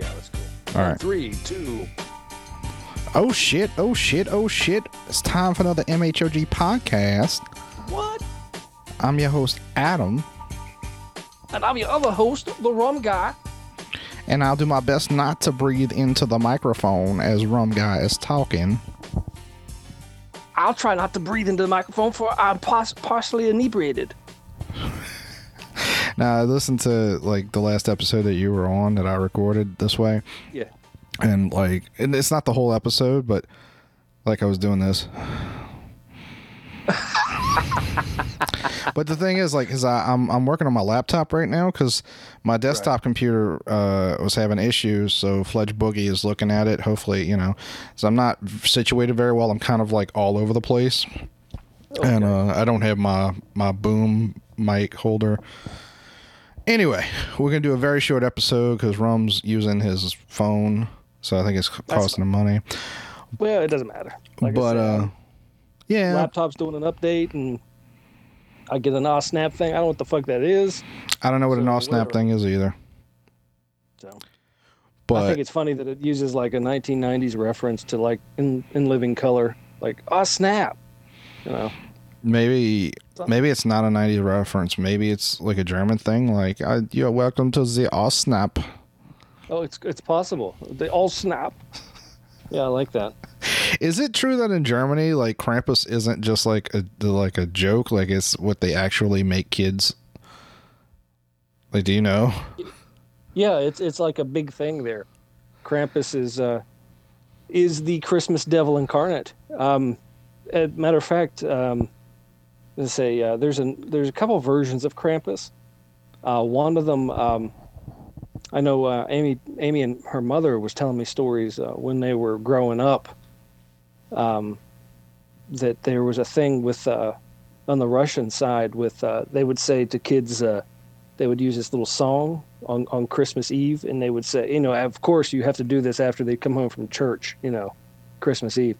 Yeah, that's cool. All right. Three, two. Oh shit! Oh shit! Oh shit! It's time for another MHOG podcast. What? I'm your host Adam, And I'm your other host, the rum guy. and I'll do my best not to breathe into the microphone as Rum Guy is talking. I'll try not to breathe into the microphone for I'm pos- partially inebriated. Now I listened to like the last episode that you were on that I recorded this way, Yeah. and like, and it's not the whole episode, but like I was doing this. but the thing is, like, cause I, I'm I'm working on my laptop right now because my desktop computer uh, was having issues. So Fledge Boogie is looking at it. Hopefully, you know, so I'm not situated very well. I'm kind of like all over the place, and uh, I don't have my my boom mic holder. Anyway, we're gonna do a very short episode because Rum's using his phone, so I think it's costing him money. Well, it doesn't matter. Like but said, uh, yeah, laptop's doing an update and I get an off snap thing. I don't know what the fuck that is. I don't know what an so off snap thing is either. So I think it's funny that it uses like a 1990s reference to like in, in living color, like oh snap, you know. Maybe maybe it's not a 90s reference. Maybe it's like a German thing. Like, uh, you're welcome to the off snap. Oh, it's it's possible. They all snap. Yeah, I like that. Is it true that in Germany, like Krampus isn't just like a like a joke? Like it's what they actually make kids. Like, do you know? Yeah, it's it's like a big thing there. Krampus is uh, is the Christmas devil incarnate. Um, matter of fact, um, let's say uh, there's a there's a couple versions of Krampus. Uh, one of them, um, I know uh, Amy Amy and her mother was telling me stories uh, when they were growing up. Um, that there was a thing with uh, on the Russian side with uh, they would say to kids. They would use this little song on, on Christmas Eve, and they would say, you know, of course you have to do this after they come home from church, you know, Christmas Eve,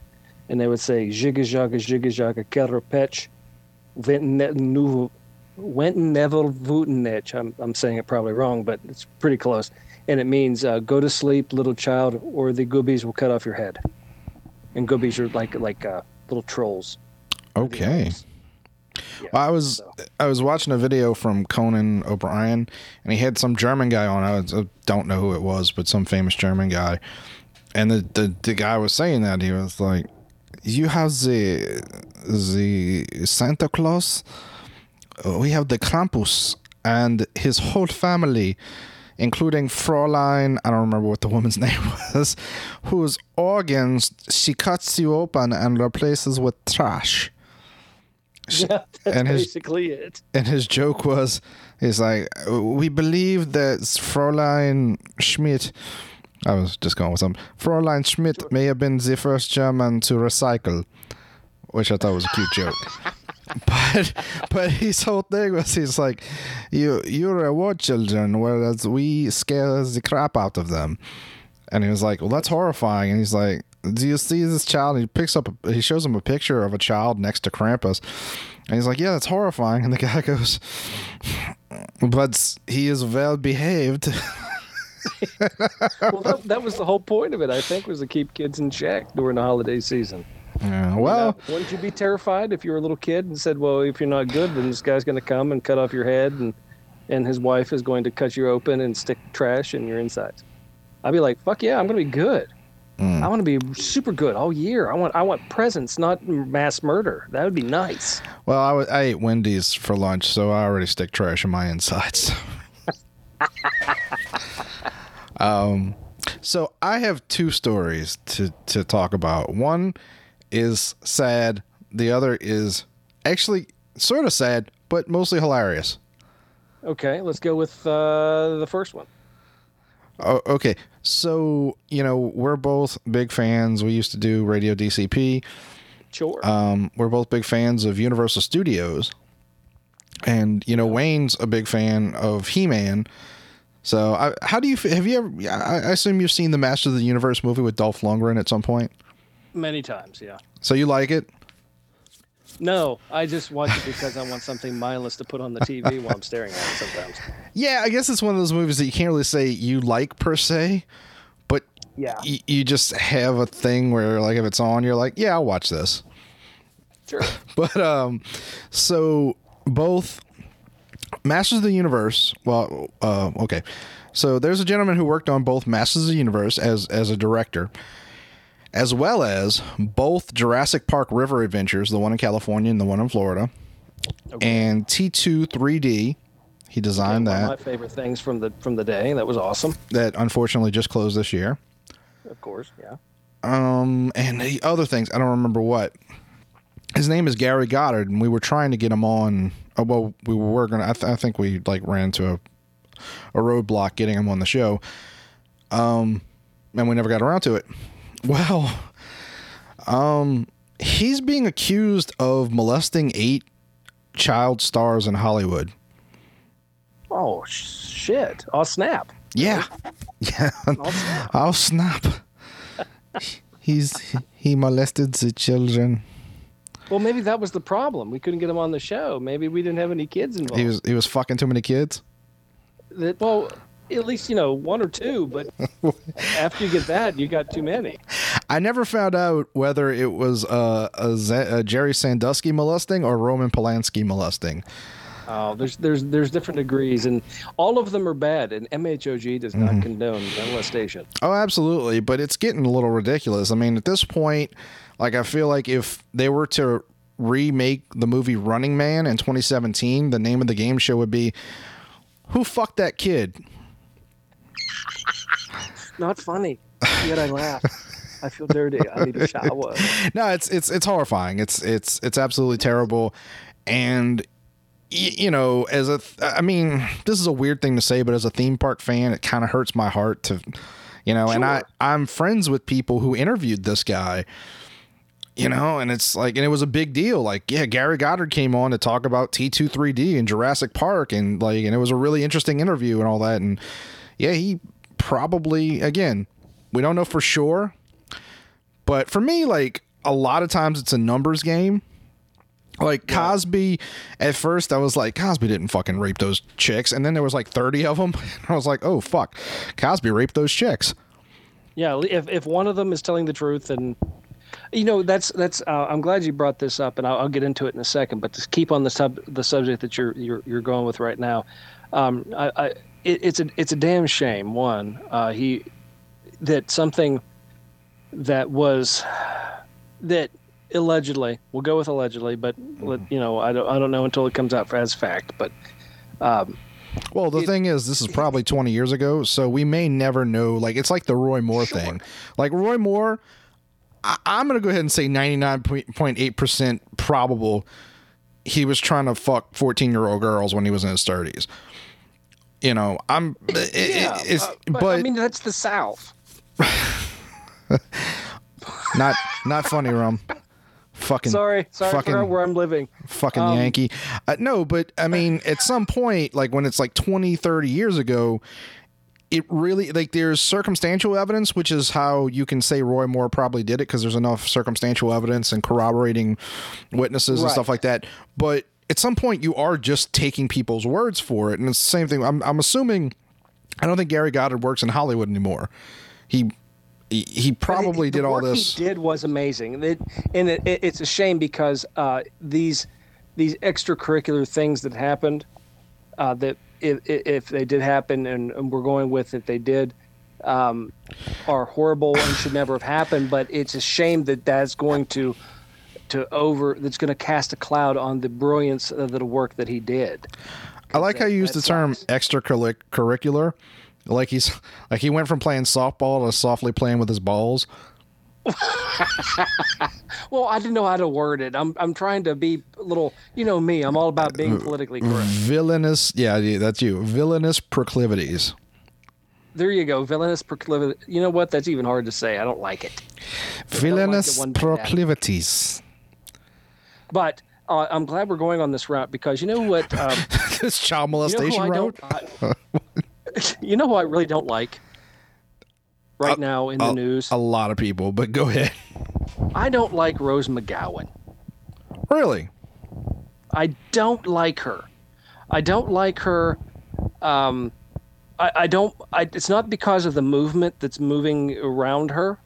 and they would say, "Zhiga zhaga zhiga zhaga keropech, wenten never vutenech." I'm I'm saying it probably wrong, but it's pretty close, and it means uh, "Go to sleep, little child, or the goobies will cut off your head." And goobies are like like uh, little trolls. Okay. Yeah, Well, I was so. I was watching a video from Conan O'Brien, and he had some German guy on. I, I don't know who it was, but some famous German guy. And the, the the guy was saying that he was like, "You have the the Santa Claus, uh, we have the Krampus, and his whole family." Including Fräulein, I don't remember what the woman's name was, whose organs she cuts you open and replaces with trash Yeah, that's and his- basically it. and his joke was he's like we believe that Fräulein Schmidt I was just going with some. Fräulein Schmidt may have been the first German to recycle which I thought was a cute joke. But but his whole thing was he's like you you reward children whereas we scare the crap out of them. And he was like well that's horrifying. And he's like do you see this child? And he picks up a, he shows him a picture of a child next to Krampus. And he's like yeah that's horrifying. And the guy goes but he is well behaved well, that, that was the whole point of it. I think was to keep kids in check during the holiday season. yeah, well Now, wouldn't you be terrified if you were a little kid and said, "Well, if you're not good, then this guy's going to come and cut off your head, and and his wife is going to cut you open and stick trash in your insides"? I'd be like, "Fuck yeah, I'm going to be good. Mm. I want to be super good all year. I want I want presents, not mass murder. That would be nice." well I wa- I ate Wendy's for lunch so I already stick trash in my insides Um, so I have two stories to to talk about. One is sad. The other is actually sort of sad, but mostly hilarious. Okay, let's go with uh, the first one. Oh, okay. So, you know, we're both big fans. We used to do Radio DCP. Sure. Um, we're both big fans of Universal Studios. And, you know, Wayne's a big fan of He Man. So, I, how do you have you ever? I, I assume you've seen the Masters of the Universe movie with Dolph Lundgren at some point. Many times, yeah. So you like it? No, I just watch it because I want something mindless to put on the TV while I'm staring at it sometimes. Yeah, I guess it's one of those movies that you can't really say you like per se, but Yeah. y- you just have a thing where, like, if it's on, you're like, yeah, I'll watch this. Sure. But um, so both Masters of the Universe. Well, uh, okay. So there's a gentleman who worked on both Masters of the Universe as as a director, as well as both Jurassic Park River Adventures, the one in California and the one in Florida, and T2 3D. He designed that. One of that. my favorite things from the from the day. That was awesome. That unfortunately just closed this year. Of course, yeah. Um, and the other things I don't remember what. His name is Gary Goddard, and we were trying to get him on. Oh, well, we were gonna. I, th- I think we like ran into a a roadblock getting him on the show. Um, and we never got around to it. Well, um, he's being accused of molesting eight child stars in Hollywood. Oh shit! I'll snap. Yeah, yeah. I'll snap. I'll snap. He's he molested the children. Well, maybe that was the problem. We couldn't get him on the show. Maybe we didn't have any kids involved. He was he was fucking too many kids. That- well, at least you know one or two. But after you get that, you got too many. I never found out whether it was uh, a, Z- a Jerry Sandusky molesting or Roman Polanski molesting. Oh, there's there's there's different degrees, and all of them are bad. And MHOG does not condone molestation. Oh, absolutely, but it's getting a little ridiculous. I mean, at this point, like I feel like if they were to remake the movie Running Man in 2017, the name of the game show would be "Who fucked that kid?" Not funny. Yet I laugh. I feel dirty. I need a shower. no, it's it's it's horrifying. It's it's it's absolutely terrible, and you know, as a, th- I mean, this is a weird thing to say, but as a theme park fan, it kind of hurts my heart to, you know, and I I'm friends with people who interviewed this guy. You know, and it's like, and it was a big deal. Like, yeah, Gary Goddard came on to talk about T2 3D and Jurassic Park, and like, and it was a really interesting interview and all that. And yeah, he probably, again, we don't know for sure, but for me, like a lot of times it's a numbers game. Like Cosby, at first I was like, Cosby didn't fucking rape those chicks, and then there was like thirty of them. and I was like, oh fuck, Cosby raped those chicks. Yeah, if if one of them is telling the truth, and you know that's that's. Uh, I'm glad you brought this up, and I'll, I'll get into it in a second. But to keep on the sub the subject that you're you're you're going with right now, um, I, I it, it's a it's a damn shame. One, uh, he that something that was that allegedly we'll go with allegedly, but let, you know I don't I don't know until it comes out for as fact, but. Um, Well, the It- thing is, this is probably 20 years ago, so we may never know. Like, it's like the Roy Moore thing. Like, Roy Moore, I- I'm going to go ahead and say 99.8% probable he was trying to fuck 14 year old girls when he was in his 30s. You know, I'm. It, yeah, it's, uh, but, I mean that's the South. not not funny, Rum. Fucking Sorry, sorry, fucking where I'm living. fucking Um, Yankee. Uh, no, but I mean, at some point, like when it's like 20, 30 years ago, it really, like, there's circumstantial evidence, which is how you can say Roy Moore probably did it because there's enough circumstantial evidence and corroborating witnesses and stuff like that. But at some point, you are just taking people's words for it. And it's the same thing. I'm, I'm assuming, I don't think Gary Goddard works in Hollywood anymore. He, he, he probably the did all this. He did was amazing, it, and it, it, it's a shame because uh, these these extracurricular things that happened, uh, that if, if they did happen, and, and we're going with if they did, um, are horrible and should never have happened. But it's a shame that that's going to to over that's going to cast a cloud on the brilliance of the work that he did. I like how you use that the term extracurricular Like he's like he went from playing softball to softly playing with his balls. Well, I didn't know how to word it. I'm I'm trying to be a little, you know me. I'm all about being politically correct. Villainous, yeah, that's you. Villainous proclivities. There you go, villainous proclivity. You know what? That's even hard to say. I don't like it. Villainous bit, proclivities. But uh, I'm glad we're going on this route because you know what? Um, this child you know molestation route. I, you know who I really don't like right now in the a, news. A lot of people, but go ahead. I don't like Rose McGowan. Really? I don't like her. I don't like her. Um, I, I don't. I, it's not because of the movement that's moving around her.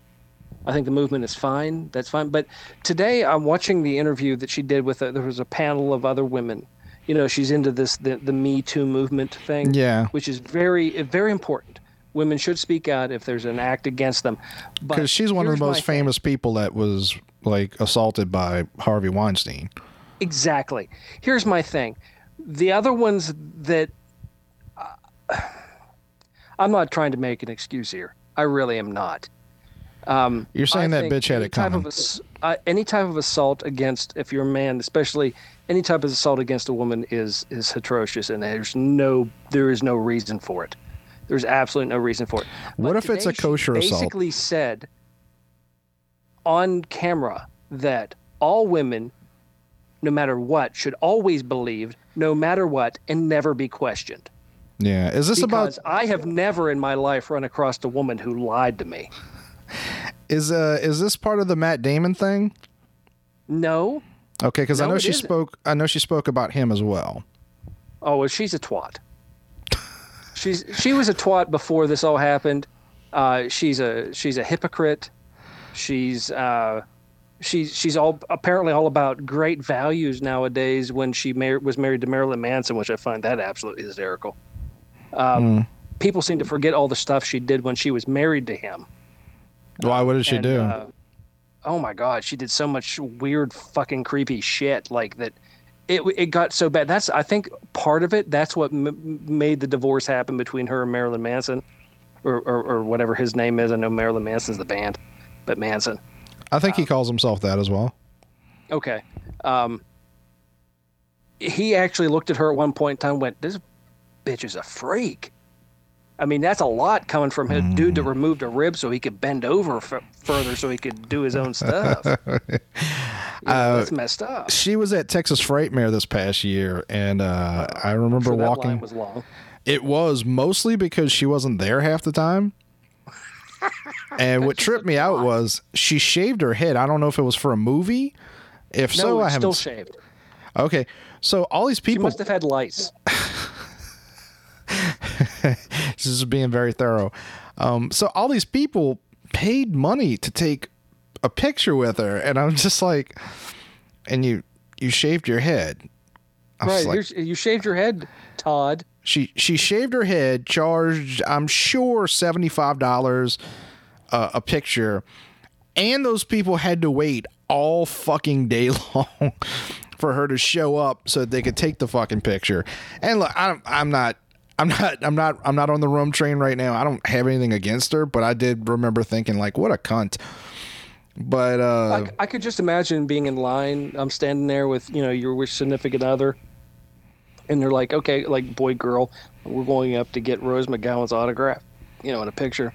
I think the movement is fine. That's fine. But today I'm watching the interview that she did with. A, there was a panel of other women. You know, she's into this the, the Me Too movement thing. Yeah. Which is very very important. Women should speak out if there's an act against them. Because she's one of the most thing. famous people that was like assaulted by Harvey Weinstein. Exactly. Here's my thing. The other ones that uh, I'm not trying to make an excuse here. I really am not. Um, You're saying I that bitch had it type. Of uh, any type of assault against, if you're a man, especially any type of assault against a woman is is atrocious, and there's no there is no reason for it. There's absolutely no reason for it. What But if it's a kosher assault? Basically said on camera that all women, no matter what, should always believe, no matter what, and never be questioned. Yeah. Is this Because about I have never in my life run across a woman who lied to me. is uh is this part of the Matt Damon thing? No. Okay, because I know she isn't. spoke. I know she spoke about him as well. Oh, well, she's a twat. She's she was a twat before this all happened. Uh, she's a she's a hypocrite. She's uh, she's she's all apparently all about great values nowadays. When she mar- was married to Marilyn Manson, which I find that absolutely hysterical. Um, People seem to forget all the stuff she did when she was married to him. Why? What did she And, do? uh, oh my god, she did so much weird, fucking creepy shit like that. It it got so bad. That's I think part of it. That's what m- made the divorce happen between her and Marilyn Manson, or, or or whatever his name is. I know Marilyn Manson's the band, but Manson. I think he calls himself that as well. Okay. Um, he actually looked at her at one point in time and went, This bitch is a freak. I mean, that's a lot coming from a dude that removed a rib so he could bend over f- further so he could do his own stuff. Know, that's messed up. She was at Texas Frightmare this past year, and uh, I remember Sure, walking. was long. It was mostly because she wasn't there half the time. And what tripped me out was she shaved her head. I don't know if it was for a movie. If No, so, I haven't. still shaved. okay, so all these She people. must have had lice. this is being very thorough. Um, so all these people paid money to take a picture with her, and I'm just like, and you you shaved your head. I Right. like- you shaved your head, Todd. she she shaved her head, charged I'm sure seventy five dollars uh, a picture, and those people had to wait all fucking day long for her to show up so that they could take the fucking picture. And look, I'm I'm not. I'm not. I'm not. I'm not on the rum train right now. I don't have anything against her, but I did remember thinking like, "What a cunt." But uh, I, I could just imagine being in line. I'm standing there with you know your significant other, and they're like, okay, like boy, girl, we're going up to get Rose McGowan's autograph, you know, in a picture.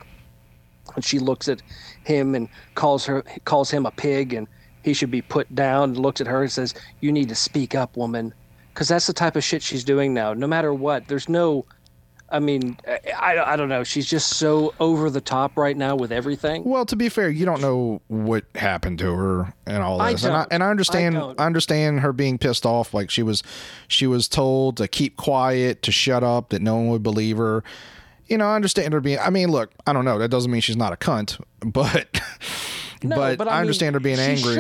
And she looks at him and calls her calls him a pig, and he should be put down. Looks at her and says, "You need to speak up, woman," because that's the type of shit she's doing now. No matter what, there's no. I mean, I, I, I don't know. She's just so over the top right now with everything. Well, to be fair, you don't know what happened to her and all I this, and I and I understand. I I, understand her being pissed off. Like she was, she was told to keep quiet, to shut up, that no one would believe her. You know, I understand her being. I mean, look, I don't know. That doesn't mean she's not a cunt, but No, but, I, mean, understand her being angry.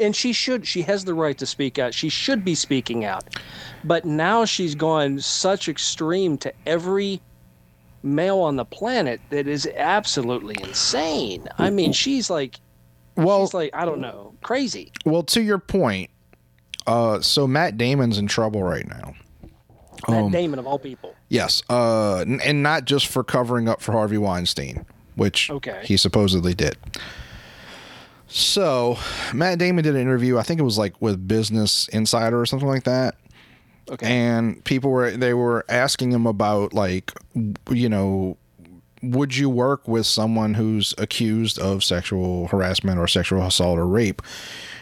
And she should. She has the right to speak out. She should be speaking out. But now she's gone such extreme to every male on the planet that is absolutely insane. I mean, she's like, Well, she's like, I don't know, crazy. well, to your point, uh, so Matt Damon's in trouble right now Matt Um, Damon of all people. Yes, uh, and not just for covering up for Harvey Weinstein, which Okay. he supposedly did. So, Matt Damon did an interview. I think it was like with Business Insider or something like that. Okay. And people were they were asking him about like, you know, would you work with someone who's accused of sexual harassment or sexual assault or rape?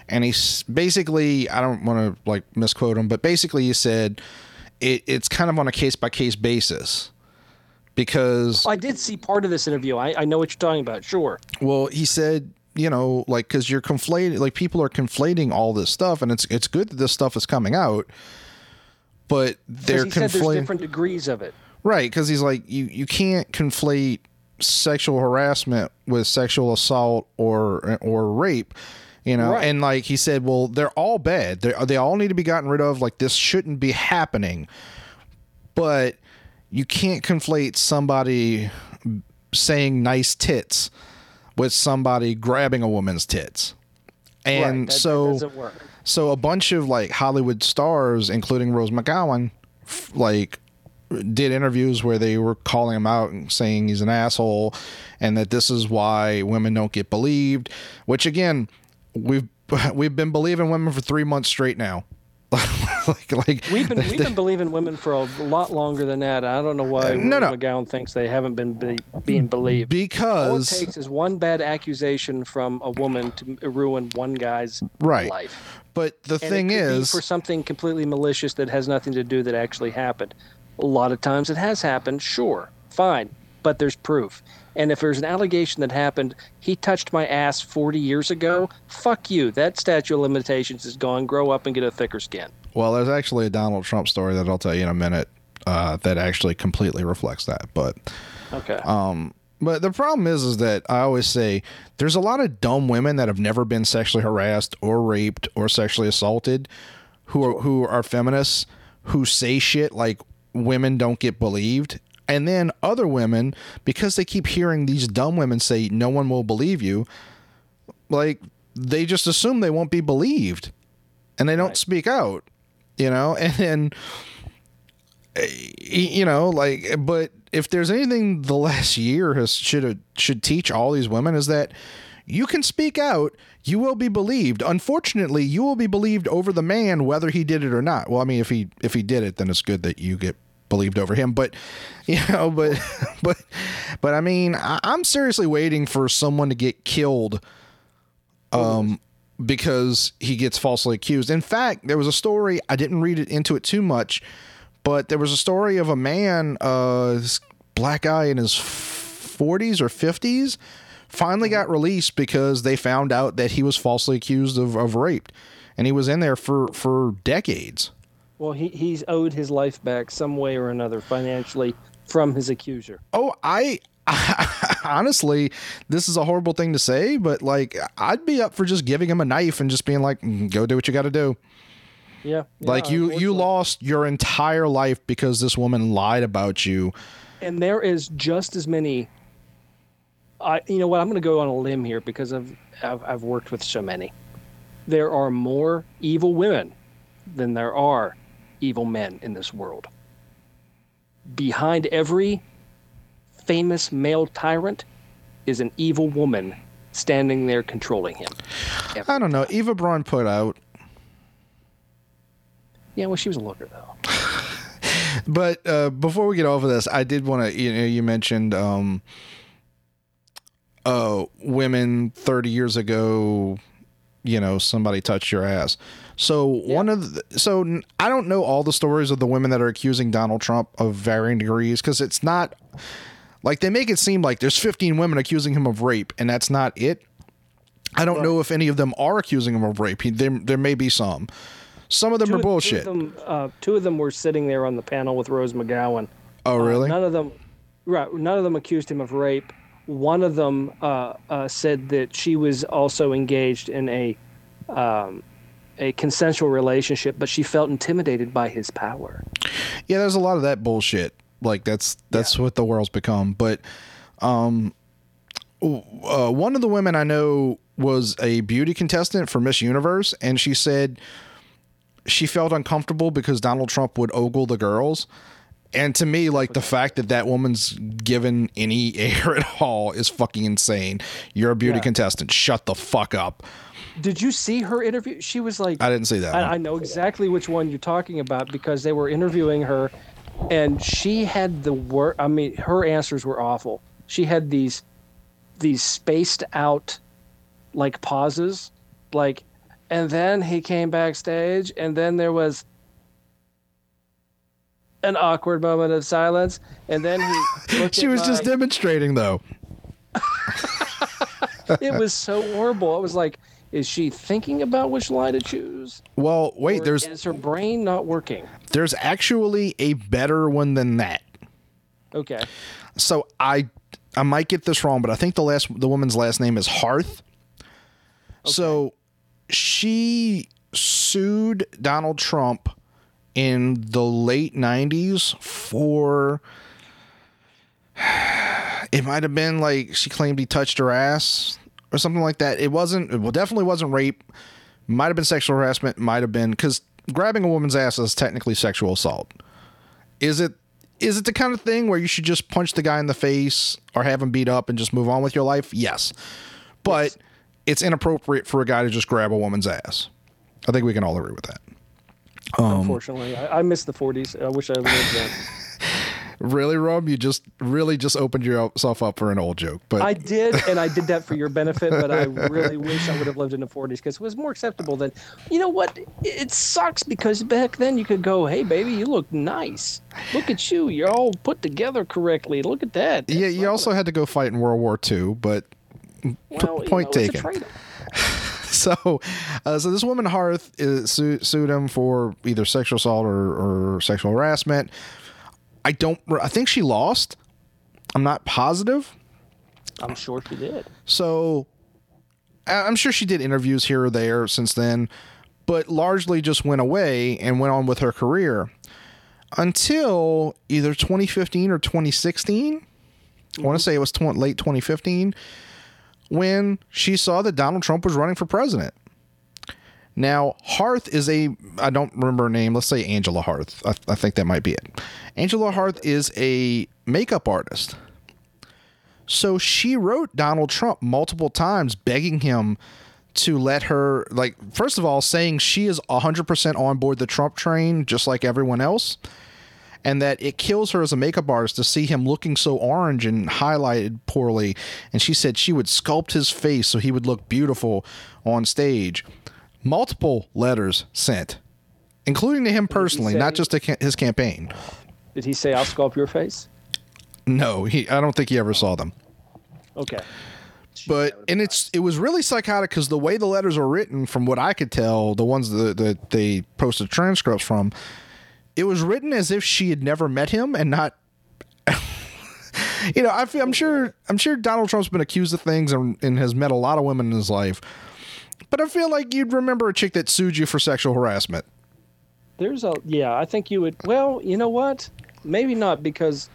And he's basically, I don't want to like misquote him, but basically he said it, it's kind of on a case by case basis because oh, I did see part of this interview. I, I know what you're talking about. Sure. well, he said, you know, like because you're conflating, like people are conflating all this stuff, and it's it's good that this stuff is coming out, but they're Because he said there's conflating, different degrees of it. right? Because he's like, you you can't conflate sexual harassment with sexual assault or or rape. You know, Right. and like he said, well, they're all bad. They they all need to be gotten rid of. Like this shouldn't be happening. But you can't conflate somebody saying nice tits with somebody grabbing a woman's tits. And right. That, that so work. so a bunch of like Hollywood stars, including Rose McGowan, f- like did interviews where they were calling him out and saying he's an asshole, and that this is why women don't get believed. Which again, we've we've been believing women for three months straight now. like like We've been we've been believing women for a lot longer than that. I don't know why uh, no, Rose no. McGowan thinks they haven't been be, being believed. All it because takes is one bad accusation from a woman to ruin one guy's Right. life. but the And thing it could be is for something completely malicious that has nothing to do that actually happened. A lot of times it has happened, sure, fine, but there's proof. And if there's an allegation that happened, he touched my ass 40 years ago, fuck you. That statute of limitations is gone. Grow up and get a thicker skin. Well, there's actually a Donald Trump story that I'll tell you in a minute uh, that actually completely reflects that. But Okay. um, but the problem is, is that I always say there's a lot of dumb women that have never been sexually harassed or raped or sexually assaulted, who are who are feminists who say shit like women don't get believed. And then other women, because they keep hearing these dumb women say no one will believe you, like they just assume they won't be believed, and they don't Right. speak out, you know. And then you know like but if there's anything the last year has should should teach all these women is that you can speak out you will be believed unfortunately you will be believed over the man whether he did it or not well i mean if he if he did it then it's good that you get believed over him but you know but but but i mean I, i'm seriously waiting for someone to get killed um because he gets falsely accused. In fact, there was a story, I didn't read it into it too much, but there was a story of a man, uh, this black guy in his 40s or 50s, finally got released because they found out that he was falsely accused of, of rape. And he was in there for, for decades. Well, he, he's owed his life back some way or another financially from his accuser. Oh, I, honestly, this is a horrible thing to say, but like, I'd be up for just giving him a knife and just being like, "Mm, go do what you got to do. Yeah. like you you lost your entire life because this woman lied about you and there is just as many I you know what I'm going to go on a limb here because I've, I've I've worked with so many. There are more evil women than there are evil men in this world. Behind every famous male tyrant is an evil woman standing there controlling him. i don't know eva braun put out Yeah, well, she was a looker though. but uh, before we get off of this i did want to you know you mentioned um uh women 30 years ago you know somebody touched your ass so one of the, so I don't know all the stories of the women that are accusing donald trump of varying degrees because it's not like they make it seem like there's 15 women accusing him of rape and that's not it i don't know if any of them are accusing him of rape He- there, there may be some some of them Two- are two bullshit of them, uh, two of them were sitting there on the panel with Rose McGowan. oh really None of them, right? None of them accused him of rape. One of them uh, uh, said that she was also engaged in a um, a consensual relationship, but she felt intimidated by his power. Yeah, there's a lot of that bullshit. Like that's that's what the world's become. But um, uh, one of the women I know was a beauty contestant for Miss Universe, and she said she felt uncomfortable because Donald Trump would ogle the girls. And to me, like the fact that that woman's given any air at all is fucking insane. You're a beauty Yeah. contestant. Shut the fuck up. Did you see her interview? She was like, I didn't see that. I, I know exactly which one you're talking about because they were interviewing her, and she had the word. I mean, her answers were awful. She had these these spaced out like pauses, like, and then he came backstage, and then there was an awkward moment of silence, and then he. she was just demonstrating, though. it was so horrible. I was like, is she thinking about which lie to choose? Well, wait, there's is her brain not working? there's actually a better one than that. Okay. So I I might get this wrong, but I think the last the woman's last name is Harth. So she sued Donald Trump in the late 90s for it might have been like she claimed he touched her ass or something like that. It wasn't it well definitely wasn't rape. Might have been sexual harassment, might have been cuz grabbing a woman's ass is technically sexual assault. Is it is it the kind of thing where you should just punch the guy in the face or have him beat up and just move on with your life? Yes. But it's inappropriate for a guy to just grab a woman's ass. I think we can all agree with that. Um, Unfortunately, I, I miss the 40s. I wish I lived then. Really, Rob? You just really just opened yourself up for an old joke. But I did, and I did that for your benefit, but I really wish I would have lived in the 40s because it was more acceptable then. you know what? It sucks because back then you could go, hey, baby, you look nice. Look at you. You're all put together correctly. Look at that. yeah, you also had to go fight in World War II, but well, you point know, it's a taken. so uh, so this woman Harth is, sued, sued him for either sexual assault or, or sexual harassment. I don't. I think she lost. I'm not positive. I'm sure she did. So I'm sure she did interviews here or there since then, but largely just went away and went on with her career until either 2015 or 2016. I want to say it was tw- late 2015 when she saw that Donald Trump was running for president. Now, Harth is a, I don't remember her name. Let's say Angela Harth. I, I think that might be it. Angela Harth is a makeup artist. So she wrote Donald Trump multiple times begging him to let her, like, first of all, saying she is 100% on board the Trump train, just like everyone else, and that it kills her as a makeup artist to see him looking so orange and highlighted poorly. And she said she would sculpt his face so he would look beautiful on stage. Multiple letters sent, including to him personally, not just to his campaign. Did he say, I'll sculpt your face? No, he. I don't think he ever saw them. Okay. but and it's it was really psychotic because the way the letters are written from what i could tell the ones that, that they posted transcripts from it was written as if she had never met him and not you know I feel, i'm sure i'm sure donald trump's been accused of things and, and has met a lot of women in his life but i feel like you'd remember a chick that sued you for sexual harassment There's a yeah. I think you would. Well, you know what? Maybe not because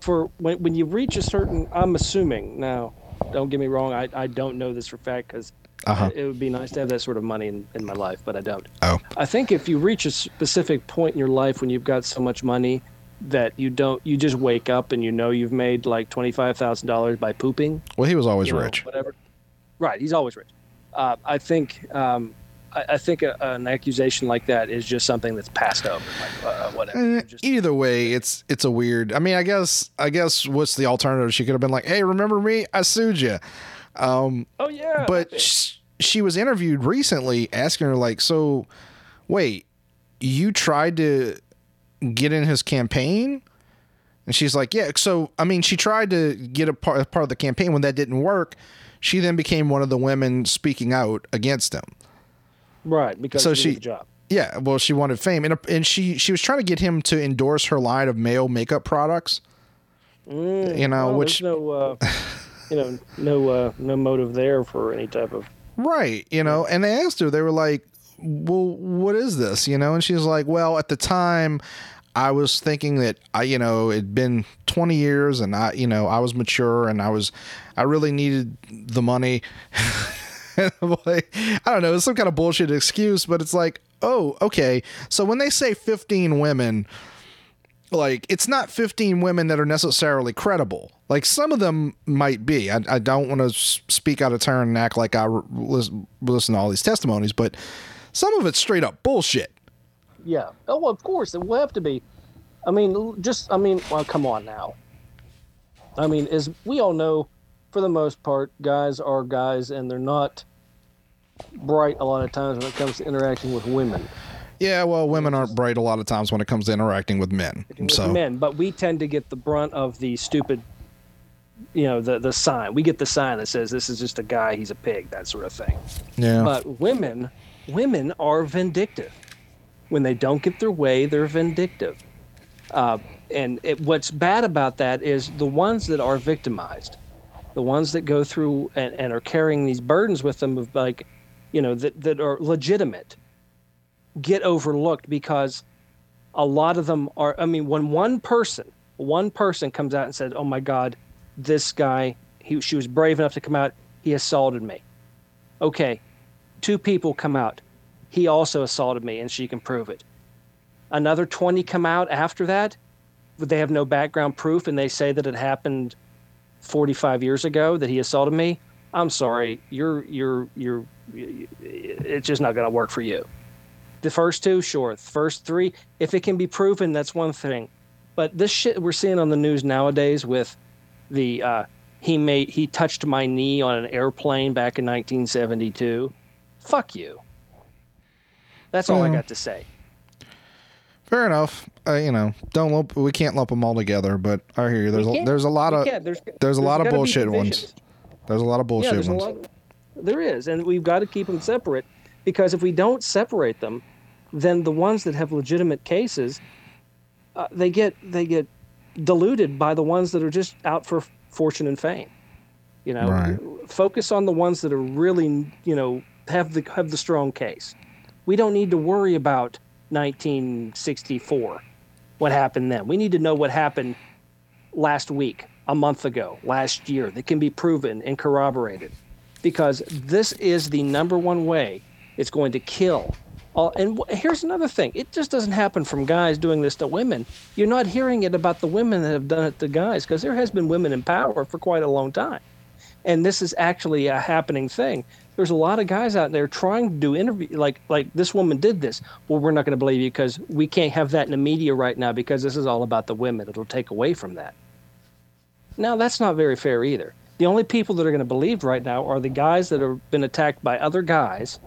for when when you reach a certain, I'm assuming now. Don't get me wrong. I, I don't know this for fact because Uh-huh. it would be nice to have that sort of money in, in my life, but I don't. oh I think if you reach a specific point in your life when you've got so much money that you don't, you just wake up and you know you've made like twenty five thousand dollars by pooping. well he was always you know, rich whatever. Right, he's always rich. Uh, I think um, I, I think a, an accusation like that is just something that's passed over, like uh, whatever. Eh, just- either way it's it's a weird i mean i guess i guess what's the alternative she could have been like hey remember me i sued you um oh yeah, but sh- she was interviewed recently asking her like so wait you tried to get in his campaign? And she's like yeah so i mean she tried to get a part, part of the campaign. When that didn't work she then became one of the women speaking out against him. Right because so he she- the job. yeah well she wanted fame. And, and she she was trying to get him to endorse her line of male makeup products. You know which no, uh, you know, no, uh, no motive there for any type of. Right, you know, and they asked her, they were like, "Well, what is this?" You know, and she's like, "Well, at the time, I was thinking that I, you know, it'd been 20 years, and I, you know, I was mature, and I was, I really needed the money." Like, I don't know, it's some kind of bullshit excuse, but it's like, oh, okay. So when they say 15 women, like it's not 15 women that are necessarily credible. Like some of them might be. I, I don't want to speak out of turn and act like I re- listen, listen to all these testimonies, but some of it's straight up bullshit. Yeah. Oh, of course it will have to be. I mean, just I mean, well, come on now. I mean, as we all know, for the most part, guys are guys, and they're not bright a lot of times when it comes to interacting with women. Yeah, well, women aren't bright a lot of times when it comes to interacting with men. with so men, but we tend to get the brunt of the stupid, you know, the the sign. We get the sign that says this is just a guy, he's a pig, that sort of thing. yeah, But women, women are vindictive. When they don't get their way, they're vindictive. Uh, and it, what's bad about that is the ones that are victimized, the ones that go through and, and are carrying these burdens with them of like, you know, that, that are legitimate, get overlooked because a lot of them are. I mean, when one person, one person comes out and says "Oh my God, this guy, he, she was brave enough to come out. He assaulted me." Okay, two people come out. He also assaulted me, and she can prove it. Another 20 come out after that, but they have no background proof, and they say that it happened 45 years ago that he assaulted me. I'm sorry, you're you're you're. It's just not going to work for you. The first two, sure. The first three, if it can be proven, that's one thing. But this shit we're seeing on the news nowadays with the uh, he made he touched my knee on an airplane back in 1972. Fuck you. That's all I got to say. fair enough. Uh, you know, don't lump. We can't lump them all together, but I hear you. There's a, there's a lot of can't. There's, there's a lot of bullshit ones. there's a lot of bullshit there's a ones. lot. There is, and we've got to keep them separate because if we don't separate them, then the ones that have legitimate cases, uh, they get they get diluted by the ones that are just out for fortune and fame. You know, Right. focus on the ones that are really you know have the have the strong case. We don't need to worry about 1964, what happened then. We need to know what happened last week, a month ago, last year that can be proven and corroborated. Because this is the number one way it's going to kill. All, and wh- here's another thing it just doesn't happen from guys doing this to women. You're not hearing it about the women that have done it to guys because there has been women in power for quite a long time. And this is actually a happening thing. There's a lot of guys out there trying to do interview like like this woman did this. Well, we're not going to believe you because we can't have that in the media right now because this is all about the women. It'll take away from that. Now, that's not very fair either. The only people that are going to believe right now are the guys that have been attacked by other guys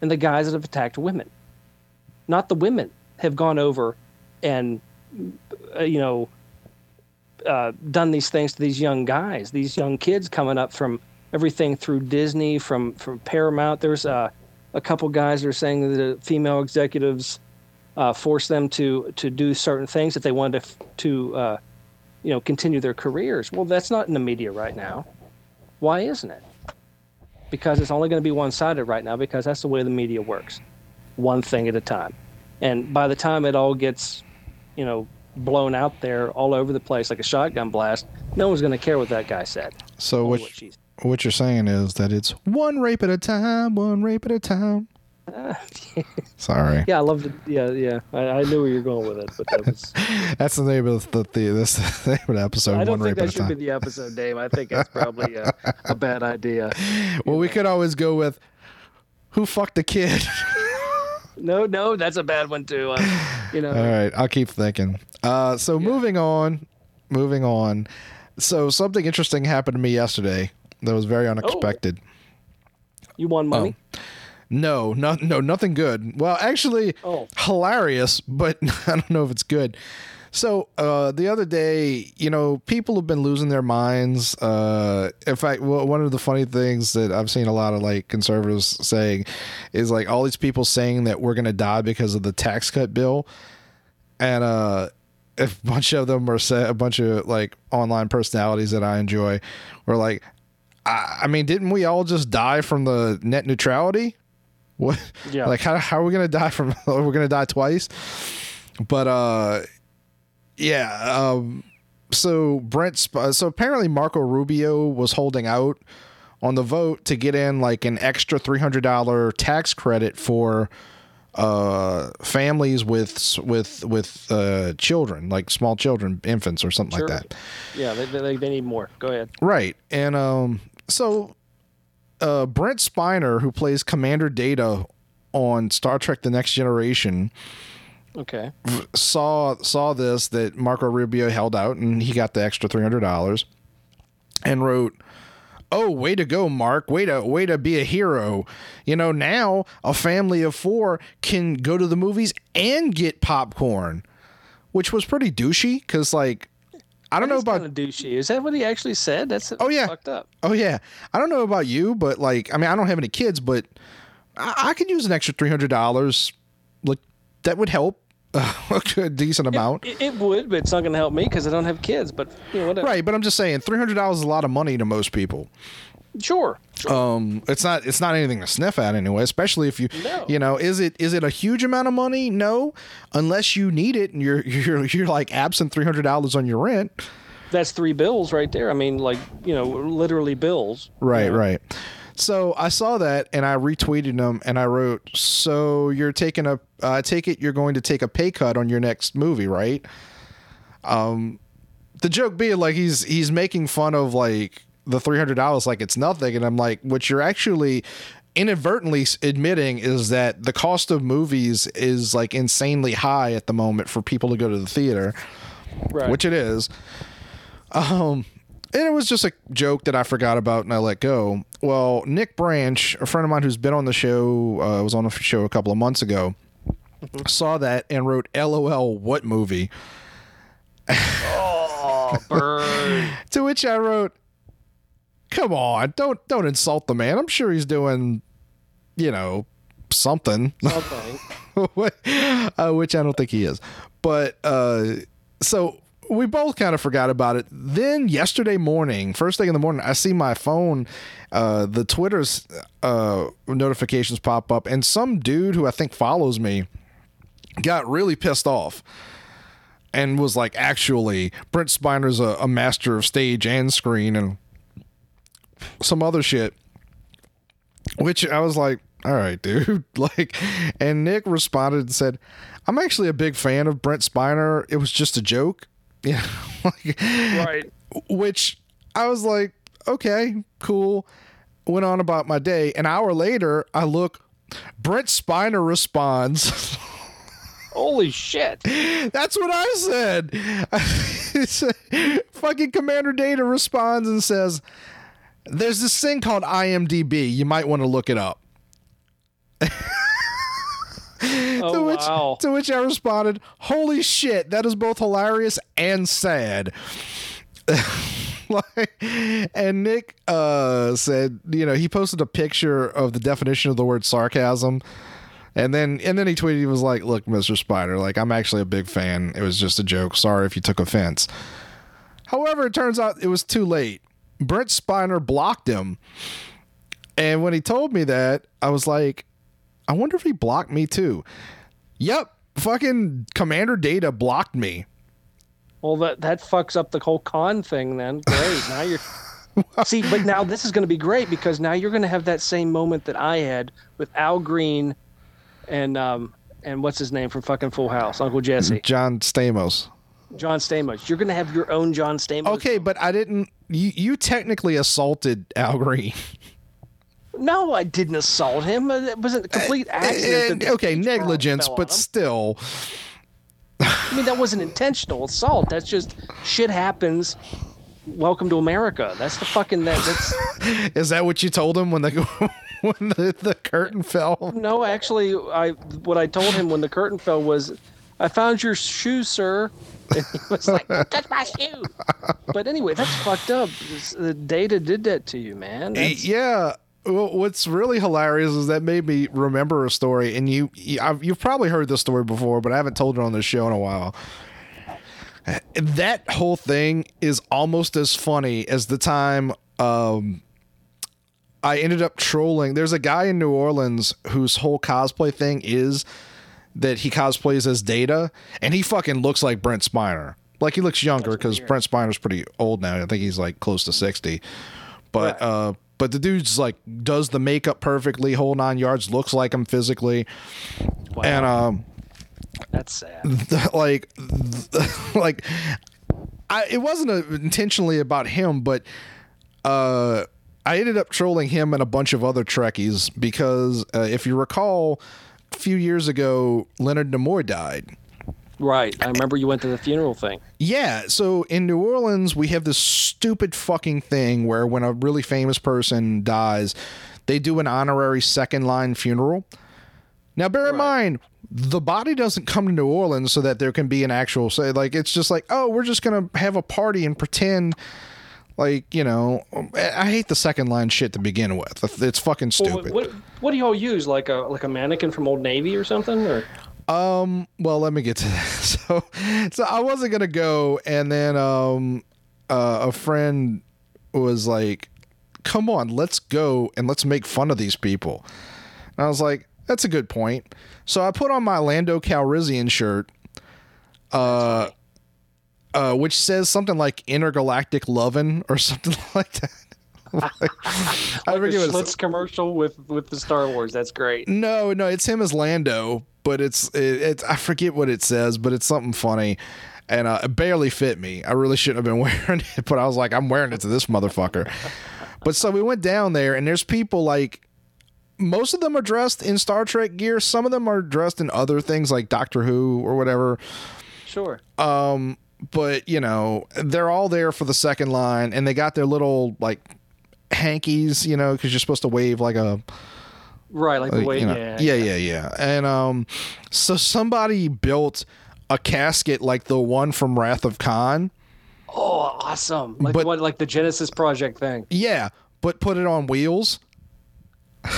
and the guys that have attacked women. Not the women have gone over and, uh, you know, uh, done these things to these young guys, these young kids coming up from everything through Disney, from, from Paramount. There's uh, a couple guys that are saying that the female executives uh, force them to, to do certain things if they wanted to, to uh, you know, continue their careers. Well, that's not in the media right now. Why isn't it? Because it's only going to be one-sided right now because that's the way the media works. One thing at a time. And by the time it all gets, you know, blown out there all over the place like a shotgun blast, no one's going to care what that guy said. So what what what you're saying is that it's one rape at a time, one rape at a time. Sorry, Yeah, I love the. Yeah, yeah. I, I knew where you're going with it, but that was. that's the name of the, the this the name of the episode. I don't one think that should be the episode name. I think that's probably a, a bad idea. Well, we could always go with who fucked the kid. No, no, that's a bad one too. Uh, you know. All right, I'll keep thinking. Uh, so moving on, moving on. So something interesting happened to me yesterday that was very unexpected. You won money. No, no, no, nothing good. Well, actually, Oh. hilarious, but I don't know if it's good. So uh, the other day, you know, people have been losing their minds. Uh, in fact, w- one of the funny things that I've seen a lot of like conservatives saying is like all these people saying that we're going to die because of the tax cut bill, and uh, a bunch of them are a bunch of like online personalities that I enjoy were like, I, I mean, didn't we all just die from the net neutrality? What? Yeah. Like how how are we gonna die from? we're gonna die twice. But uh, yeah. Um. So Brent. Sp- so apparently Marco Rubio was holding out on the vote to get in like an extra three hundred dollar tax credit for uh, families with with with uh, children, like small children, infants, or something Sure. like that. Yeah, they, they, they need more. Go ahead. Right. And um so uh Brent Spiner, who plays Commander Data on Star Trek The Next Generation, Okay. saw saw this that Marco Rubio held out and he got the extra three hundred dollars and wrote Oh, way to go, Mark. Way to way to be a hero. You know, now a family of four can go to the movies and get popcorn. Which was pretty douchey because like I don't know about kind of douchey. Is that what he actually said? That's Oh, yeah. fucked up. Oh yeah, I don't know about you, but like, I mean, I don't have any kids, but I, I could use an extra three hundred dollars. Like that would help a decent amount, It, it would, but it's not going to help me because I don't have kids. But you know, whatever. right? But I'm just saying, three hundred dollars is a lot of money to most people. Sure. Um, it's not it's not anything to sniff at anyway. Especially if you No. you know is it is it a huge amount of money? No, unless you need it and you're you're you're like absent three hundred dollars on your rent. That's three bills right there. I mean, like you know, literally bills. Right, right. So I saw that and I retweeted them and I wrote, "So you're taking a, I take it you're going to take a pay cut on your next movie, right?" Um, the joke being like he's he's making fun of like the three hundred dollars like it's nothing, and I'm like, what you're actually inadvertently admitting is that the cost of movies is like insanely high at the moment for people to go to the theater Right. which it is. Um, and it was just a joke that I forgot about and I let go. Well, Nick Branch, a friend of mine who's been on the show, uh, was on the show a couple of months ago, saw that and wrote, "LOL, what movie?" oh, burn. To which I wrote, "Come on, don't don't insult the man. I'm sure he's doing, you know, something." Something. uh, which I don't think he is. But uh, so we both kind of forgot about it. Then yesterday morning, first thing in the morning, I see my phone, uh, the Twitter's uh, notifications pop up, and some dude who I think follows me got really pissed off. And was like, actually, Brent Spiner's a, a master of stage and screen and some other shit which I was like, all right, dude. Like, and Nick responded and said, I'm actually a big fan of Brent Spiner. It was just a joke. Yeah. like, right. which I was like, okay, cool. Went on about my day. An hour later, I look, Brent Spiner responds. Holy shit. That's what I said. Said- Fucking Commander Data responds and says, There's this thing called IMDb. You might want to look it up. Oh to which, wow. to which I responded, "Holy shit, that is both hilarious and sad." like, and Nick uh, said, you know, he posted a picture of the definition of the word sarcasm, and then and then he tweeted, he was like, "Look, Mister Spiner, like I'm actually a big fan. It was just a joke. Sorry if you took offense." However, it turns out it was too late. Brent Spiner blocked him, and when he told me that, I was like, I wonder if he blocked me too. Yep, fucking Commander Data blocked me. Well, that that fucks up the whole con thing. Then great. Now you're. See, but now this is going to be great because now you're going to have that same moment that I had with Al Green, and um and what's his name from fucking Full House, Uncle Jesse, John Stamos. John Stamos. You're going to have your own John Stamos. Okay, but I didn't. You, you technically assaulted Al Green. No, I didn't assault him. Uh, it was a complete eh, accident. And, that eh, the okay, negligence, but still. I mean, that wasn't intentional assault. That's just shit happens. Welcome to America. That's the fucking that. That's Is that what you told him when the when the, the curtain fell? no. Actually, I what I told him when the curtain fell was, I found your shoe, sir. And he was like, "Don't touch my shoe. But anyway, that's fucked up. The data did that to you, man. That's- Yeah. Well, what's really hilarious is that made me remember a story, and you, you I've, you've probably heard this story before, but I haven't told it on the show in a while. That whole thing is almost as funny as the time um, I ended up trolling. There's a guy in New Orleans whose whole cosplay thing is that he cosplays as Data, and he fucking looks like Brent Spiner. Like he looks younger because Brent Spiner's pretty old now. I think he's like close to sixty. But Right. uh, but the dude's like does the makeup perfectly, whole nine yards, looks like him physically, Wow. and um, That's sad. like, like, I it wasn't uh intentionally about him, but uh, I ended up trolling him and a bunch of other Trekkies because uh, if you recall, a few years ago, Leonard Nimoy died. Right. I remember you went to the funeral thing. Yeah, so in New Orleans, we have this stupid fucking thing where when a really famous person dies, they do an honorary second line funeral. Now, bear in mind, the body doesn't come to New Orleans so that there can be an actual say. Like, it's just like, oh, we're just gonna have a party and pretend. Like you know, I hate the second line shit to begin with. It's fucking Well, stupid. what, what do y'all use? Like a like a mannequin from Old Navy or something? Or Um, well, let me get to that. So, so I wasn't gonna go, and then um, uh, a friend was like, "Come on, let's go and let's make fun of these people." And I was like, "That's a good point." So I put on my Lando Calrissian shirt, uh, uh, which says something like "intergalactic lovin' or something like that. I like forget a Schlitz commercial with with the Star Wars. That's great. No, no, it's him as Lando, but it's it, it's I forget what it says, but it's something funny, and uh, it barely fit me. I really shouldn't have been wearing it, but I was like, I'm wearing it to this motherfucker. but so we went down there, and there's people like. Most of them are dressed in Star Trek gear. Some of them are dressed in other things like Doctor Who or whatever. Sure. Um, but you know, they're all there for the second line, and they got their little like hankies, you know, because you're supposed to wave like a Right. Like the like, way. you know, yeah. yeah, yeah, yeah. And um, so somebody built a casket like the one from Wrath of Khan. Oh, awesome! Like But- what? Like the Genesis Project thing. Yeah, but put it on wheels.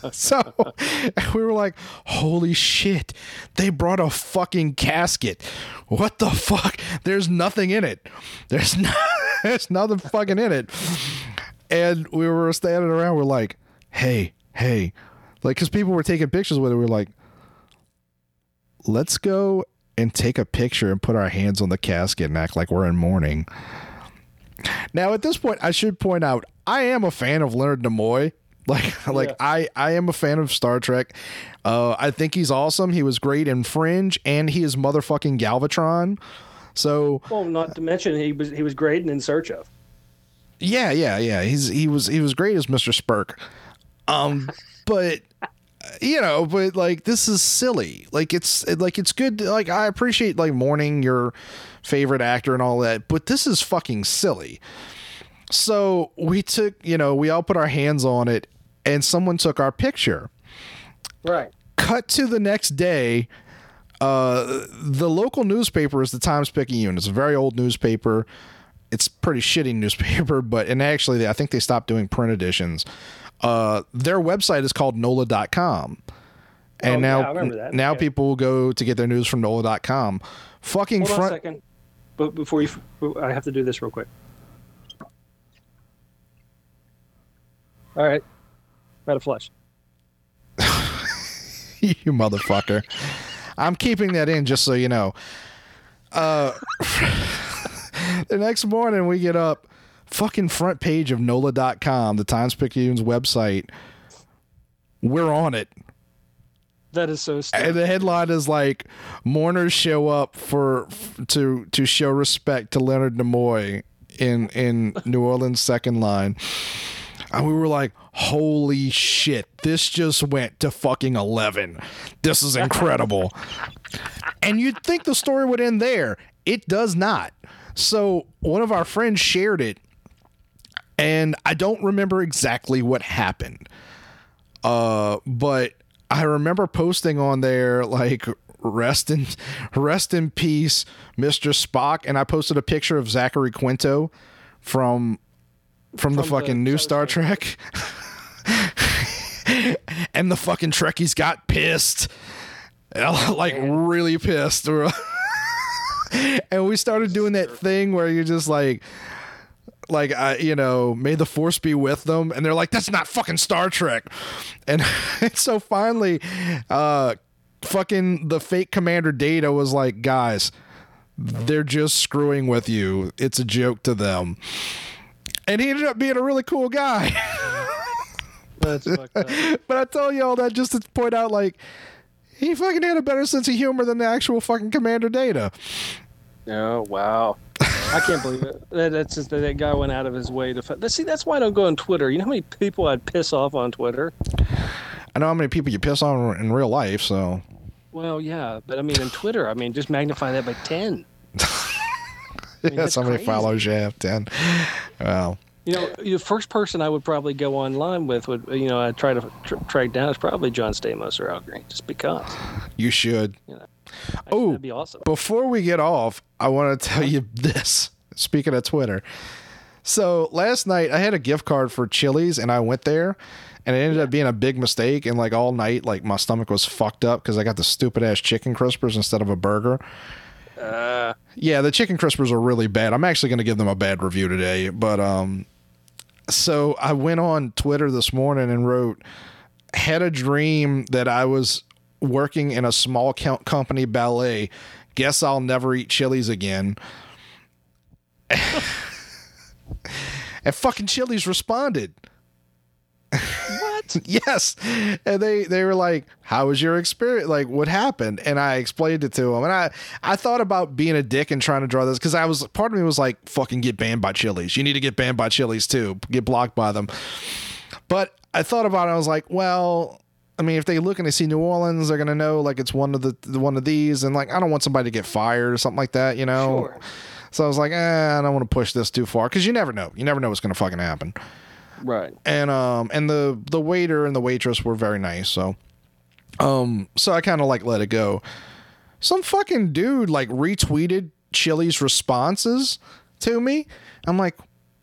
so we were like, holy shit, they brought a fucking casket. What the fuck? There's nothing in it. There's no, there's nothing fucking in it. And we were standing around, we're like, hey, hey. Like, because people were taking pictures with it. We are like, let's go and take a picture and put our hands on the casket and act like we're in mourning. Now, at this point, I should point out I am a fan of Leonard Nimoy. Like, like Yeah. I, I am a fan of Star Trek. Uh, I think he's awesome. He was great in Fringe, and he is motherfucking Galvatron. So Well, not to mention he was he was great and in search of. yeah, yeah, yeah. He's he was he was great as Mr. Spurk. Um, but you know, but like this is silly. Like it's like it's good. to- Like I appreciate like mourning your favorite actor and all that, but this is fucking silly. So we took, you know, we all put our hands on it, and someone took our picture. Right. Cut to the next day. Uh, the local newspaper is the Times Picayune. It's a very old newspaper. It's pretty shitty newspaper, but and actually, I think they stopped doing print editions. Uh, their website is called NOLA.com. And Oh, now, yeah, I remember that. now Yeah. people will go to get their news from NOLA.com. Fucking Hold on a front. second. But before you, I have to do this real quick. All right. Got a flush. you motherfucker. I'm keeping that in just so you know. Uh, the next morning we get up, fucking front page of NOLA.com, the Times Picayune's website. We're on it. That is so And the headline is like mourners show up for to to show respect to Leonard Nimoy in in New Orleans second line. And we were like, holy shit, this just went to fucking 11. This is incredible. and you'd think the story would end there. It does not. So one of our friends shared it, and I don't remember exactly what happened. Uh, but I remember posting on there like rest in rest in peace, Mr. Spock, and I posted a picture of Zachary Quinto from from, the From the fucking new Star Star Trek. and the fucking Trekkies got pissed. like really pissed. and we started doing that thing where you're just like like I, you know, may the force be with them, and they're like, that's not fucking Star Trek, and so finally, uh, fucking the fake Commander Data was like, guys, they're just screwing with you. It's a joke to them. And he ended up being a really cool guy. That's fucked up. but I tell you all that just to point out, like, he fucking had a better sense of humor than the actual fucking Commander Data. Oh wow. I can't believe it. That, that's just that guy went out of his way to. fi- See, that's why I don't go on Twitter. You know how many people I'd piss off on Twitter? I know how many people you piss on in real life, so Well, yeah, but I mean, in Twitter, I mean, just magnify that by ten. Mean, yeah, that's somebody crazy. follows you have ten. Well, You know, the first person I would probably go online with would, you know, I'd try to tr- track down is probably John Stamos or Al Green, just because. you should. You know, Oh, that'd be awesome. Before we get off, I want to tell you this. Speaking of Twitter, so last night I had a gift card for Chili's and I went there, and it ended up being a big mistake. And like all night, like my stomach was fucked up because I got the stupid ass chicken crispers instead of a burger. Uh, Yeah, the chicken crispers are really bad. I'm actually going to give them a bad review today, but um so I went on Twitter this morning and wrote had a dream that I was working in a small count company ballet. Guess I'll never eat Chili's again. and fucking Chili's responded. yes. And they they were like how was your experience? Like what happened? And i explained it to them. And i i thought about being a dick and trying to draw this because i was part of me was like fucking get banned by chili's. You need to get banned by chili's too. Get blocked by them. But i thought about it. I was like well I mean, if they look and they see New Orleans, they're gonna know like it's one of the, the one of these, and like I don't want somebody to get fired or something like that, you know. Sure. So I was like, eh, I don't want to push this too far because you never know. You never know what's gonna fucking happen Right. and um and the the waiter and the waitress were very nice so um so i kind of like let it go. Some fucking dude like retweeted chili's responses to me. I'm like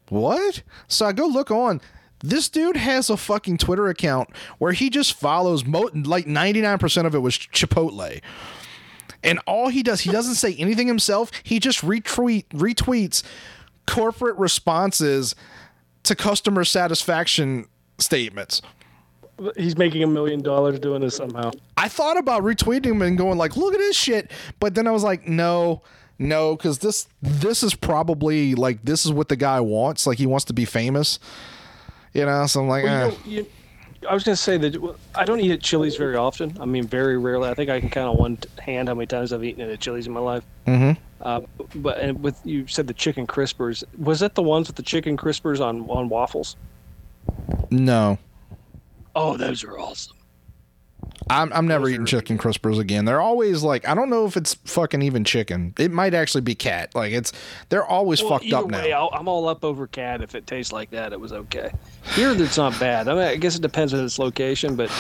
what? So i go look on. This dude has a fucking twitter account where he just follows mo- like 99% of it was chipotle. And all he does he doesn't say anything himself. He just retweet retweets corporate responses to customer satisfaction statements. He's making a million dollars doing this somehow. I thought about retweeting him and going like, "Look at this shit," but then I was like, "No, no," because this this is probably like this is what the guy wants. Like he wants to be famous, you know. So I'm like, Well, eh. you know, you, I was going to say that I don't eat at Chili's very often. I mean, very rarely. I think I can count on one hand how many times I've eaten at Chili's in my life. Mhm. Uh, but and with you said the chicken crispers, was that the ones with the chicken crispers on on waffles? no, Oh, those are awesome. I'm I'm never eating chicken crispers again. They're always like, I don't know if it's fucking even chicken. It might actually be cat. Like it's they're always Well, fucked up way, now. I'll, I'm all up over cat. If it tastes like that, it was okay. Here, it's not bad. I mean, I guess it depends on its location, but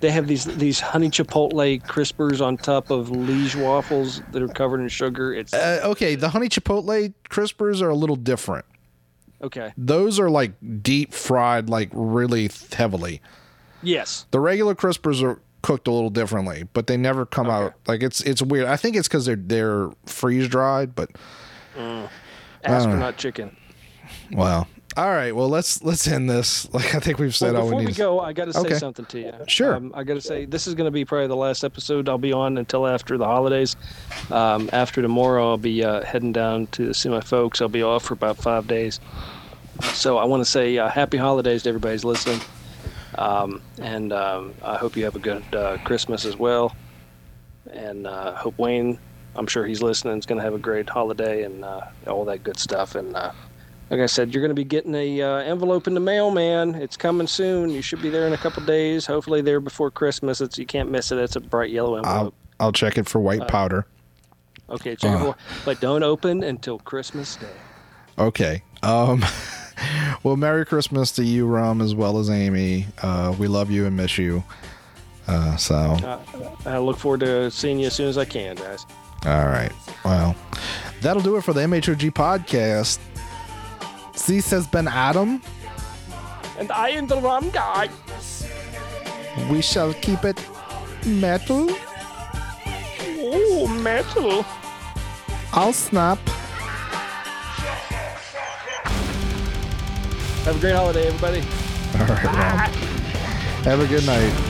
they have these these honey chipotle crispers on top of liege waffles that are covered in sugar. It's Uh, okay, the honey chipotle crispers are a little different. okay. Those are like deep fried, like really heavily. Yes. The regular crispers are cooked a little differently, but they never come out like it's it's weird. I think it's because they're they're freeze dried, but Astronaut chicken. Wow. all right. Well, let's let's end this. Like I think we've said Well, all we need. before we we go, I got to say Okay. something to you. Sure. Um, I got to say this is going to be probably the last episode I'll be on until after the holidays. Um, after tomorrow, I'll be uh, heading down to see my folks. I'll be off for about five days. So I want to say uh, happy holidays to everybody's listening, um, and um, I hope you have a good uh, Christmas as well. And uh, hope Wayne, I'm sure he's listening, is going to have a great holiday and uh, all that good stuff. And uh, like I said, you're going to be getting a uh, envelope in the mail, man. It's coming soon. You should be there in a couple days. Hopefully, there before Christmas. It's you can't miss it. It's a bright yellow I'll envelope. I'll check it for white Uh, powder. okay, check it for, but don't open until Christmas Day. Okay. Um. well, Merry Christmas to you, Rum, as well as Amy. Uh, we love you and miss you. Uh, so, Uh, I look forward to seeing you as soon as I can, guys. all right. Well, that'll do it for the MHOG podcast. This has been Adam. And I am the rum guy. We shall keep it metal. Oh, metal. I'll snap. Have a great holiday, everybody. All right, Rum. Ah. Have a good night.